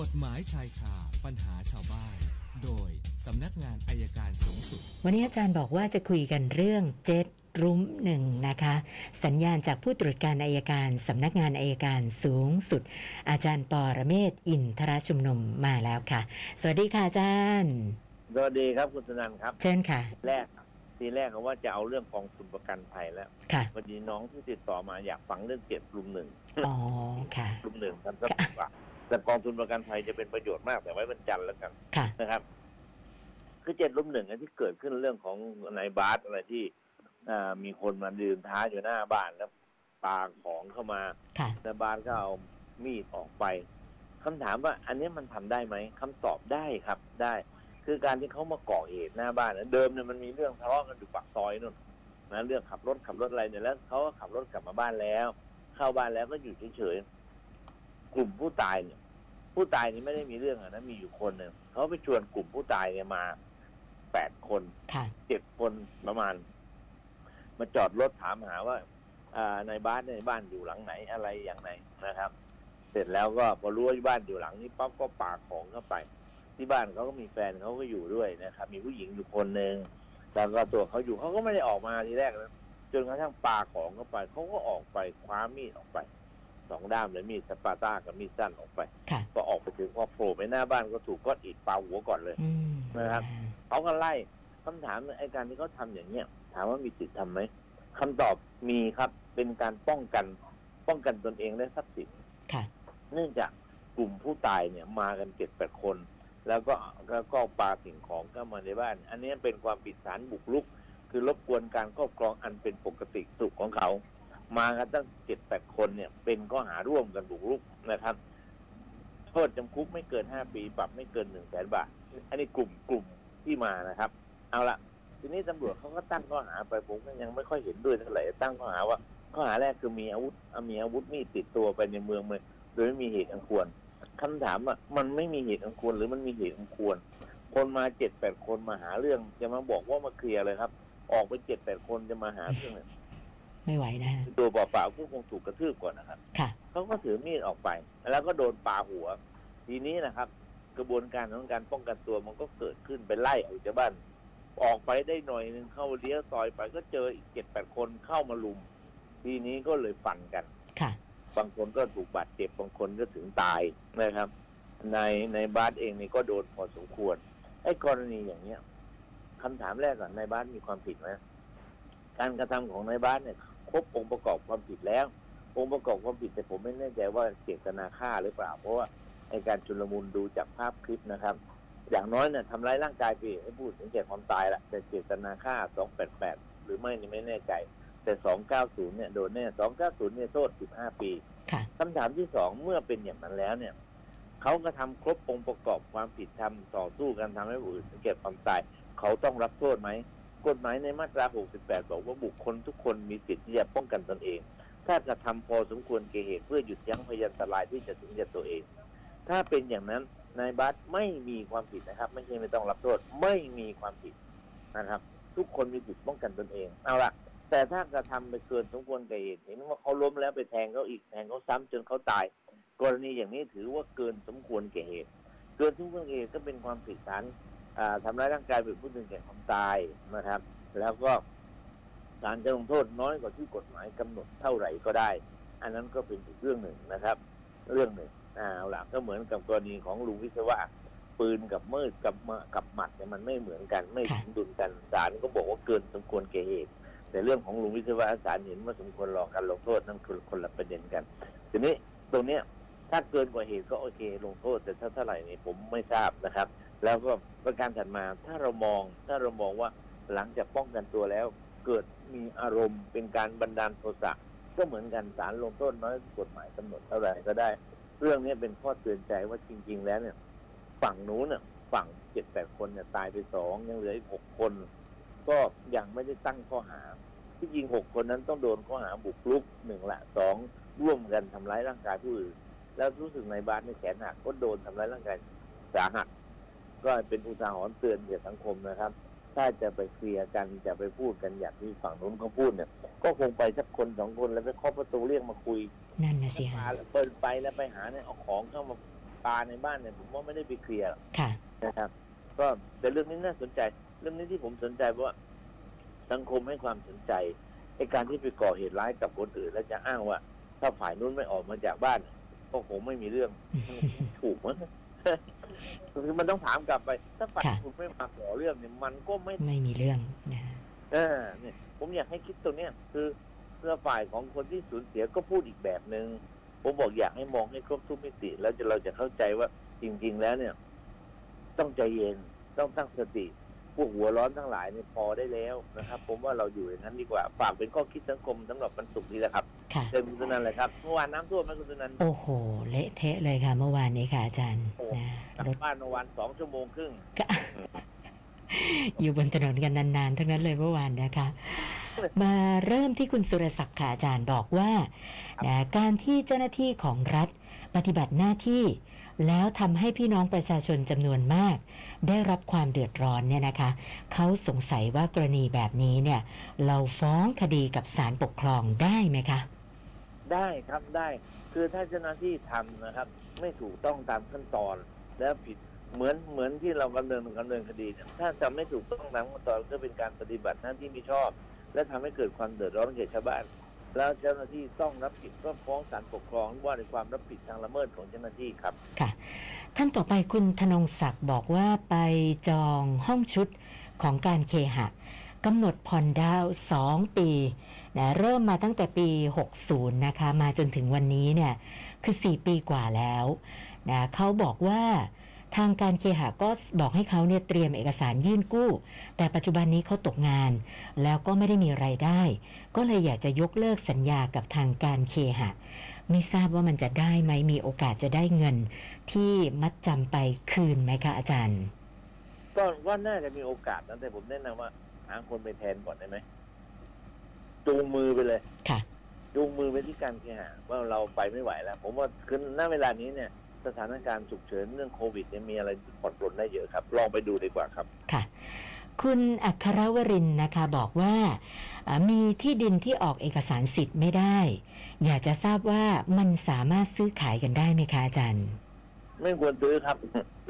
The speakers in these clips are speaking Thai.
กฎหมายชายคาปัญหาชาวบ้าน โดยสำนักงานอายการสูงสุด วันนี้อาจารย์บอกว่าจะคุยกันเรื่องเจ็ดรุ้มหนึ่งนะคะ สัญญาณจากผู้ตรวจการอายการสำนักงานอายการสูงสุด อาจารย์ปอระเมศวร์อินทรชุมนุมมาแล้วค่ะ สวัสดีค่ะอาจารย์ สวัสดีครับคุณสนันครับ เชิญค่ะ แรกทีแรกเขาว่าจะเอาเรื่องกองทุนประกันภัยแล้วค่ะพอดีน้องที่ติดต่อมาอยากฟังเรื่องเจ็ดกลุ่มหนึ่งอ๋อค่ะกลุ่มหนึ่งครับสักกว่า แต่กองทุนประกันภัยจะเป็นประโยชน์มากแต่ไว้บรรจันทร์แล้วกันค่ะ นะครับ คือเจ็ดรุ่มหนึ่งอันที่เกิดขึ้นเรื่องของนายบาสอะไรที่อ่ามีคนมายืนท้าอยู่หน้าบ้านแล้วปาของเข้ามาค่ะนายบาสก็เอามีดออกไปคำถามว่า อันนี้มันทำได้ไหมคำตอบได้ครับได้ คือการที่เขามาก่อเหตุหน้าบ้านนะเดิมเนี่ยมันมีเรื่องทะเลาะกันอยู่ปากซอยนู่นนะเรื่องขับรถขับรถอะไรเนี่ยแล้วเขาก็ขับรถกลับมาบ้านแล้ว เข้าบ้านแล้วก็อยู่เฉยๆ กลุ่มผู้ตายเนี่ย ผู้ตายนี่ไม่ได้มีเรื่องอะนะมีอยู่คนหนึ่งเขาไปชวนกลุ่มผู้ตายเนี่ยมาแปดคนค่ะ เจ็ดคนประมาณ มาจอดรถถามหาว่าอ่าในบ้านในบ้านอยู่หลังไหนอะไรอย่างไหนนะครับ เสร็จแล้วก็พอรู้ว่าบ้านอยู่หลังนี้ปั๊บก็ปาของเข้าไป ที่บ้านเขาก็มีแฟนเขาก็อยู่ด้วยนะครับ มีผู้หญิงอยู่คนหนึ่งแล้วก็ตัวเขาอยู่เขาก็ไม่ได้ออกมาทีแรกนะจนกระทั่งปาของเข้าไปเขาก็ออกไปคว้ามีดออกไป สองด้ามเลยมีดสปาต้ากับมีดสั้นออกไป ค่ะ ก็ออกไปถึงพอโผล่ไปหน้าบ้านก็ถูกก้อนอิฐปาหัวก่อนเลย อืมนะครับ เขาก็ไล่คำถามไอ้การที่เขาทำอย่างเนี้ยถามว่ามีสิทธิ์ทำไหมคำตอบมีครับเป็นการป้องกันป้องกันตนเองและทรัพย์สิน ค่ะ เนื่องจากกลุ่มผู้ตายเนี่ยมากันเจ็ดแปดคน แล้วก็แล้วก็ปาสิ่งของเข้ามาในบ้าน อันนี้เป็นความผิดฐานบุกรุก คือรบกวนการครอบครองอันเป็นปกติสุขของเขา มากันตั้งเจ็ดแปดคนเนี่ย เป็นข้อหาร่วมกันบุกรุกนะครับ โทษจำคุกไม่เกินห้าปีปรับไม่เกินหนึ่งแสนบาท อันนี้กลุ่มกลุ่มที่มานะครับ เอาละทีนี้ตำรวจเขาก็ตั้งข้อหาไปผมก็ยังไม่ค่อยเห็นด้วยเท่าไหร่ตั้งข้อหาว่าข้อหาแรกคือมีอาวุธมีอาวุธมีดติดตัวไปในเมืองเลยโดยไม่มีเหตุอันควรคำถามอะมันไม่มีเหตุอันควรหรือมันมีเหตุอันควร คนมาเจ็ดแปดคนมาหาเรื่องจะมาบอกว่ามาเคลียร์เลยครับ ออกไปเจ็ดแปดคนจะมาหาเรื่องเนี่ย ไม่ไหวนะตัวเปล่าๆก็คงถูกกระทืบก่อนนะครับค่ะเขาก็ถือมีดออกไป แล้วก็โดนปาหัว ทีนี้นะครับ กระบวนการของการป้องกันตัวมันก็เกิดขึ้นไปไล่ออกจากบ้านออกไปได้หน่อยหนึงเข้าเลี้ยวซอยไปก็เจออีกเจ็ดแปดคนเข้ามาลุม ทีนี้ก็เลยฟันกันค่ะ บางคนก็ถูกบาดเจ็บบางคนก็ถึงตายนะครับ ในในบาสเองนี่ก็โดนพอสมควรไอ้กรณีอย่างเนี้ยคำถามแรกก่อนนายบาสมีความผิดไหมการกระทำของนายบาสเนี่ย ครบองค์ประกอบความผิดแล้ว องค์ประกอบความผิดแต่ผมไม่แน่ใจว่าเจตนาฆ่าหรือเปล่า เพราะว่าไอ้การชุลมุนดูจากภาพคลิปนะครับ อย่างน้อยเนี่ยทำร้ายร่างกายไปให้พูดถึงแก่ความตายละแต่เจตนาฆ่า288หรือไม่นี่ไม่แน่ใจ แต่290เนี่ยโดนแน่290เนี่ยโทษ15ปีค่ะคำถามที่สองเมื่อเป็นอย่างนั้นแล้วเนี่ยเขาก็ทำครบองค์ประกอบความผิดทำต่อสู้กันทำให้ผู้อื่นถึงแก่ความตาย เขาต้องรับโทษไหม กฎหมายในมาตรา 68 บอกว่าบุคคลทุกคนมีสิทธิ์ที่จะป้องกันตนเอง ถ้ากระทำพอสมควรแก่เหตุเพื่อหยุดยั้งพยันตรายที่จะถึงแก่ตัวเอง ถ้าเป็นอย่างนั้นนายบัสไม่มีความผิดนะครับ ไม่ใช่ไม่ต้องรับโทษไม่มีความผิดนะครับ ทุกคนมีสิทธิ์ป้องกันตนเองเอาละแต่ถ้ากระทำไปเกินสมควรแก่เหตุเห็นว่าเขาล้มแล้วไปแทงเขาอีกแทงเขาซ้ำจนเขาตาย กรณีอย่างนี้ถือว่าเกินสมควรแก่เหตุ เกินสมควรแก่เหตุก็เป็นความผิดฐาน ทำร้ายร่างกายเป็นผู้ถึงแก่ความตายนะครับ แล้วก็การจะลงโทษน้อยกว่าที่กฎหมายกำหนดเท่าไหร่ก็ได้ อันนั้นก็เป็นอีกเรื่องหนึ่งนะครับ เรื่องหนึ่งเอาล่ะก็เหมือนกับกรณีของลุงวิศวะปืนกับมืดกับมกับหมัดเนี่ยมันไม่เหมือนกันไม่ค่ะสมดุลกันศาลก็บอกว่าเกินสมควรแก่เหตุแต่เรื่องของลุงวิศวะศาลเห็นว่าสมควรรอการลงโทษนั่นคือคนละประเด็นกัน ทีนี้ตรงเนี้ยถ้าเกินกว่าเหตุก็โอเค ลงโทษแต่ถ้าเท่าไหร่นี่ผมไม่ทราบนะครับ แล้วก็ประการถัดมาถ้าเรามองถ้าเรามองว่าหลังจากป้องกันตัวแล้ว เกิดมีอารมณ์เป็นการบันดาลโทสะก็เหมือนกันศาลลงโทษน้อยกฎหมายกำหนดเท่าไหร่ก็ได้ เรื่องนี้เป็นข้อเตือนใจว่าจริง ๆ แล้วเนี่ย ฝั่งนู้นเนี่ยฝั่งเจ็ดแปดคนเนี่ยตายไปสองยังเหลืออีกหกคน ก็ยังไม่ได้ตั้งข้อหา ที่จริงหกคนนั้นต้องโดนข้อหาบุกรุกหนึ่งละสองร่วมกันทำร้ายร่างกายผู้อื่นแล้วรู้สึกในบ้านในแขนหักก็โดนทำร้ายร่างกายสาหัส ก็เป็นอุทาหรณ์เตือนแก่สังคมนะครับ ถ้าจะไปเคลียร์กันจะไปพูดกันอย่างที่ฝั่งนู้นเขาพูดเนี่ย ก็คงไปสักคนสองคนแล้วไปเคาะประตูเรียกมาคุยนั่นนะสิพาฮะเปิดไปแล้วไปหาเนี่ยเอาของเข้ามาปาในบ้านเนี่ยผมว่าไม่ได้ไปเคลียร์หรอกค่ะนะครับ ก็แต่เรื่องนี้น่าสนใจ เรื่องนี้ที่ผมสนใจเพราะว่าสังคมให้ความสนใจไอ้การที่ไปก่อเหตุร้ายกับคนอื่น แล้วจะอ้างว่า ถ้าฝ่ายนู้นไม่ออกมาจากบ้านก็คงไม่มีเรื่องถูกมั้ง คือมันต้องถามกลับไป ถ้าฝ่ายค่ะ คุณไม่มาก่อเรื่องเนี่ยมันก็ไม่ไม่มีเรื่องนะเออเนี่ย ผมอยากให้คิดตรงเนี้ยคือเพื่อฝ่ายของคนที่สูญเสียก็พูดอีกแบบหนึง่งผมบอกอยากให้มองให้ครบทุกมิติ แล้วจะเราจะเข้าใจว่าจริง ๆ แล้วเนี่ย ต้องใจเย็นต้องตั้งสติ พวกหัวร้อนทั้งหลายเนี่ยพอได้แล้วนะครับ ผมว่าเราอยู่อย่างนั้นดีกว่าฝากเป็นข้อคิดสังคมสำหรับวันศุกร์นี้แหละครับค่ะเต็มคุณสุนันท์เลยครับเมื่อวานน้ำท่วมไหมคุณสุนันท์โอ้โหเละเทะเลยค่ะ เมื่อวานนี้ค่ะอาจารย์โอ้นะกลับรถบ้านเมื่อวานสองชั่วโมงครึ่งอยู่บนถนนกันนานๆ ทั้งนั้นเลยเมื่อวานนะคะ มาเริ่มที่คุณสุรศักดิ์ค่ะอาจารย์บอกว่านะการที่เจ้าหน้าที่ของรัฐปฏิบัติหน้าที่ แล้วทำให้พี่น้องประชาชนจำนวนมาก ได้รับความเดือดร้อนเนี่ยนะคะเขาสงสัยว่ากรณีแบบนี้เนี่ยเราฟ้องคดีกับศาลปกครองได้ไหมคะ ได้ครับได้คือถ้าเจ้าหน้าที่ทำนะครับ ไม่ถูกต้องตามขั้นตอน แล้วผิดเหมือนเหมือนที่เราดำเนินดำเนินคดีถ้าทำไม่ถูกต้องตามขั้นตอนก็เป็นการปฏิบัติหน้าที่ไม่ชอบ และทำให้เกิดความเดือดร้อนแก่ชาวบ้าน แล้วเจ้าหน้าที่ต้องรับผิดก็ฟ้องศาลปกครองว่าในความรับผิดทางละเมิดของเจ้าหน้าที่ครับ ค่ะ ท่านต่อไปคุณธนงศักดิ์บอกว่าไปจองห้องชุดของการเคหะกำหนดผ่อนดาว 2 ปีนะเริ่มมาตั้งแต่ปี 60 นะคะ มาจนถึงวันนี้เนี่ย คือ 4 ปีกว่าแล้วนะเขาบอกว่า ทางการเคหะก็บอกให้เขาเนี่ยเตรียมเอกสารยื่นกู้ แต่ปัจจุบันนี้เขาตกงาน แล้วก็ไม่ได้มีไรายได้ ก็เลยอยากจะยกเลิกสัญญากับทางการเคหะ ไม่ทราบว่ามันจะได้ไหมมีโอกาสจะได้เงิน ที่มัดจำไปคืนไหมคะอาจารย์ ก็ว่าน่าจะมีโอกาสนะแต่ผมแนะนำว่าหาคนไปแทนก่อนได้ไหมจูงมือไปเลยค่ะจูงมือไปที่การเคหะว่าเราไปไม่ไหวแล้ว ผมว่าคือณเวลานี้เนี่ย สถานการณ์ฉุกเฉินเรื่องโควิดเนี่ยมีอะไรผ่อนปลนได้เยอะครับ ลองไปดูดีกว่าครับค่ะ คุณอัครวรินทร์นะคะบอกว่าอ่ามีที่ดินที่ออกเอกสารสิทธิ์ไม่ได้ อยากจะทราบว่ามันสามารถซื้อขายกันได้ไหมคะอาจารย์ ไม่ควรซื้อครับ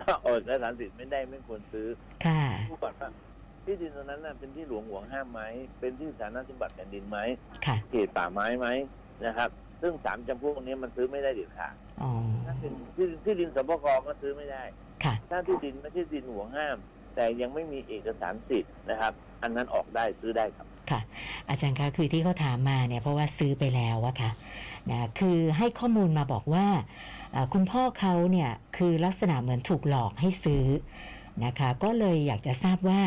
ถ้าออกเอกสารสิทธิ์ไม่ได้ไม่ควรซื้อค่ะดูก่อนว่าที่ดินตรงนั้นน่ะเป็นที่หลวงห่วงห้ามไหมเป็นที่สาธารณสมบัติแผ่นดินไหมค่ะเขตป่าไม้ไหมนะครับ ซึ่งสามจำพวกนี้มันซื้อไม่ได้เด็ดขาดอ๋อถ้าเป็นที่ที่ดินสปกก็ซื้อไม่ได้ค่ะถ้าที่ดินไม่ใช่ดินห่วงห้าม แต่ยังไม่มีเอกสารสิทธิ์นะครับ อันนั้นออกได้ซื้อได้ครับค่ะ อาจารย์คะคือที่เขาถามมาเนี่ยเพราะว่าซื้อไปแล้วอะค่ะนะคือให้ข้อมูลมาบอกว่าเอ่อคุณพ่อเขาเนี่ยคือลักษณะเหมือนถูกหลอกให้ซื้อนะคะก็เลยอยากจะทราบว่า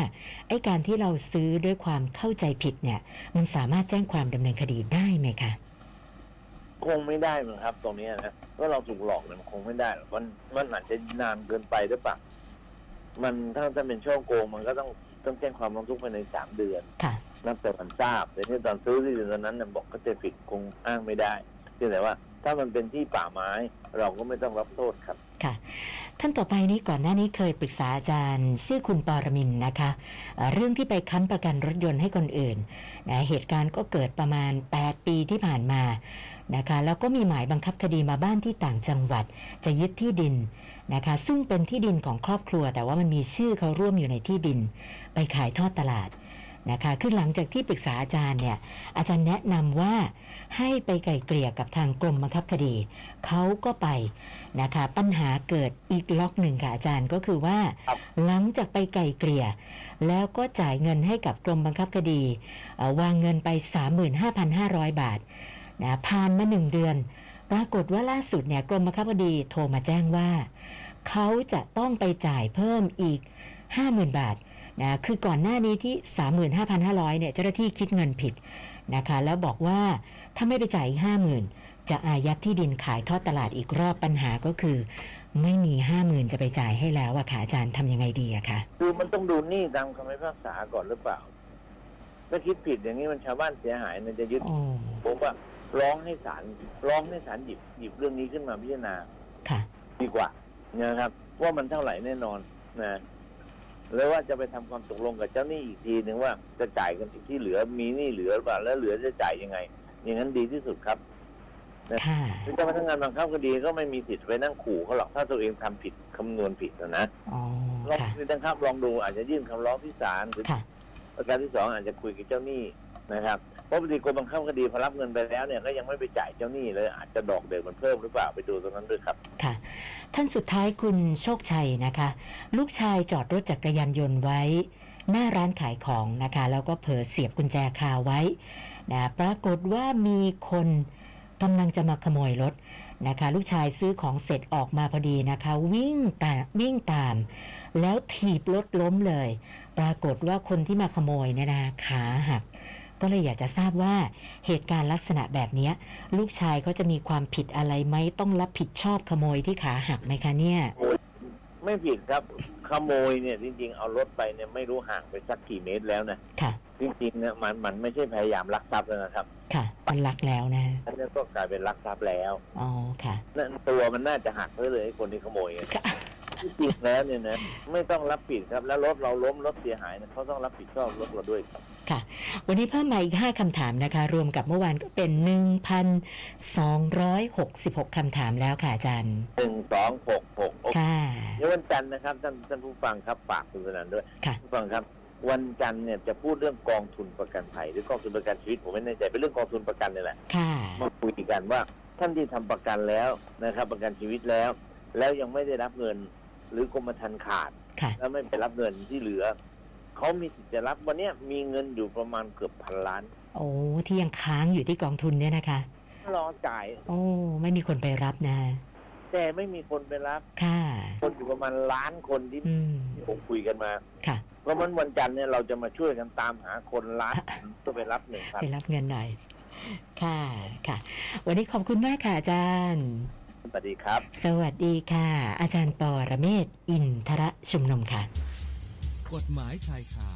ไอ้การที่เราซื้อด้วยความเข้าใจผิดเนี่ยมันสามารถแจ้งความดำเนินคดีได้ไหมคะ คงไม่ได้มั้งครับ ตรงนี้นะว่าเราถูกหลอกเนี่ยมันคงไม่ได้หรอกมันมันอาจจะนานเกินไปหรือเปล่ามันถ้าถ้าเป็นช่อโกงมันก็ต้องต้องแจ้งความร้องทุกข์ภายในสามเดือนค่ะ นับแต่วันทราบแต่ที่ตอนซื้อที่ดินตอนนั้นเนี่ยบอกก็จะผิดคงอ้างไม่ได้เพียงแต่ว่า ถ้ามันเป็นที่ป่าไม้เราก็ไม่ต้องรับโทษครับค่ะ ท่านต่อไปนี้ก่อนหน้านี้เคยปรึกษาอาจารย์ ชื่อคุณปอรมินทร์นะคะเอ่อเรื่องที่ไปค้ำประกันรถยนต์ให้คนอื่นนะเหตุการณ์ก็เกิดประมาณ 8 ปีที่ผ่านมา นะคะแล้วก็มีหมายบังคับคดีมาบ้านที่ต่างจังหวัด จะยึดที่ดินนะคะซึ่งเป็นที่ดินของครอบครัว แต่ว่ามันมีชื่อเขาร่วมอยู่ในที่ดิน ไปขายทอดตลาดนะคะคือหลังจากที่ปรึกษาอาจารย์เนี่ยอาจารย์แนะนำว่าให้ไปไกลเกลี่ยกับทางกรมบังคับคดีเขาก็ไปนะคะปัญหาเกิดอีกล็อกหนึ่งค่ะอาจารย์ก็คือว่าครับหลังจากไปไกลเกลี่ย แล้วก็จ่ายเงินให้กับกรมบังคับคดีเอ่อวางเงินไป 35,500 บาท นะผ่านมาหนึ่งเดือน ปรากฏว่าล่าสุดเนี่ยกรมบังคับคดีโทรมาแจ้งว่า เขาจะต้องไปจ่ายเพิ่มอีก 50,000 บาทนะคือก่อนหน้านี้ที่ 35,500เนี่ยเจ้าหน้าที่คิดเงินผิดนะคะแล้วบอกว่าถ้าไม่ไปจ่ายอีก 50,000 จะอายัดที่ดินขายทอดตลาดอีกรอบปัญหาก็คือ ไม่มีห้าหมื่นจะไปจ่ายให้แล้วอะค่ะอาจารย์ทำยังไงดีอะคะคือมันต้องดูหนี้ตามคำพิพากษาก่อนหรือเปล่าถ้าคิดผิดอย่างนี้มันชาวบ้านเสียหายมันจะยึดผมว่า ร้องให้ศาลร้องให้ศาลหยิบหยิบเรื่องนี้ขึ้นมาพิจารณาค่ะ ดีกว่านะครับ ว่ามันเท่าไหร่แน่นอนนะแล้วว่าจะไปทำความตกลงกับเจ้าหนี้อีกทีหนึ่งว่าจะจ่ายกันที่เหลือมีหนี้เหลือหรือเปล่าแล้วเหลือจะจ่ายยังไง อย่างนั้นดีที่สุดครับค่ะเจ้าพนักงานบังคับคดีก็ไม่มีสิทธิ์ไปนั่งขู่เขาหรอกถ้าตัวเองทำผิดคำนวณผิดนะนะอ๋อลองค่ะดูนะครับลองดูอาจจะยื่นคำร้องที่ศาลหรือค่ะประการที่สองอาจจะคุยกับเจ้าหนี้นะครับเพ ราะบางทีกรมบังคับคดีพอรับเงินไปแล้วเนี่ยก็ยังไม่ไปจ่ายเจ้าหนี้เลย อาจจะดอกเด็กมันเพิ่มหรือเปล่าไปดูตรงนั้นด้วยครับ ค่ะ ท่านสุดท้ายคุณโชคชัยนะคะ ลูกชายจอดรถจักรยานยนต์ไว้ หน้าร้านขายของนะคะ แล้วก็เผลอเสียบกุญแจคาไว้นะปรากฏว่ามีคนกำลังจะมาขโมยรถนะคะ ลูกชายซื้อของเสร็จออกมาพอดีนะคะ วิ่งตามวิ่งตาม แล้วถีบรถล้มเลย ปรากฏว่าคนที่มาขโมยเนี่ยนะขาหัก ก็เลยอยากจะทราบว่าเหตุการณ์ลักษณะแบบเนี้ยลูกชายเขาจะมีความผิดอะไรไหมต้องรับผิดชอบขโมยที่ขาหักไหมคะเนี่ย ไม่ผิดครับขโมยเนี่ยจริง ๆ เอารถไปเนี่ยไม่รู้ห่างไปสักกี่เมตรแล้วนะค่ะ จริงๆเนี่ยมันมันไม่ใช่พยายามลักทรัพย์แล้วนะครับ ค่ะมันลักแล้วนะอันนี้ก็กลายเป็นลักทรัพย์แล้วอ๋อค่ะนั่นตัวมันน่าจะหักไปเลยไอ้คนที่ขโมยอะค่ะ ที่จริงแล้วเนี่ยนะไม่ต้องรับผิดครับ แล้วรถเราล้มรถเสียหายเนี่ยเขาต้องรับผิดชอบรถเราด้วยครับ ค่ะ วันนี้เพิ่มมาอีก 5คำถามนะคะ รวมกับเมื่อวานก็เป็น 1,266คำถามแล้วค่ะอาจารย์ หนึ่งสองหกหกโอเคค่ะ เดี๋ยววันจันทร์นะครับท่านท่านผู้ฟังครับฝากคุณสนันด้วยค่ะ ผู้ฟังครับ วันจันทร์เนี่ยจะพูดเรื่องกองทุนประกันภัยหรือกองทุนประกันชีวิตผมไม่แน่ใจเป็นเรื่องกองทุนประกันนี่แหละค่ะ มาคุยกันว่าท่านที่ทำประกันแล้วนะครับ ประกันชีวิตแล้ว แล้วยังไม่ได้รับเงิน หรือกรมธรรม์ขาด ค่ะ แล้วไม่ไปรับเงินที่เหลือ เขามีสิทธิ์จะรับวันเนี้ยมีเงินอยู่ประมาณเกือบพันล้าน โอ้ที่ยังค้างอยู่ที่กองทุนเนี่ยนะคะ รอจ่าย โอ้ ไม่มีคนไปรับนะ แต่ไม่มีคนไปรับ ค่ะ คนอยู่ประมาณล้านคนที่อืมผมคุยกันมา ค่ะ เพราะมันวันจันทร์เนี่ยเราจะมาช่วยกันตามหาคนล้านก็ไปรับหนึ่งพัน ไปรับเงินหน่อย ค่ะ ค่ะ วันนี้ขอบคุณมากค่ะอาจารย์ สวัสดีครับ สวัสดีค่ะ อาจารย์ปอระเมศวร์อินทระชุมนุมค่ะ กฎหมายชายคา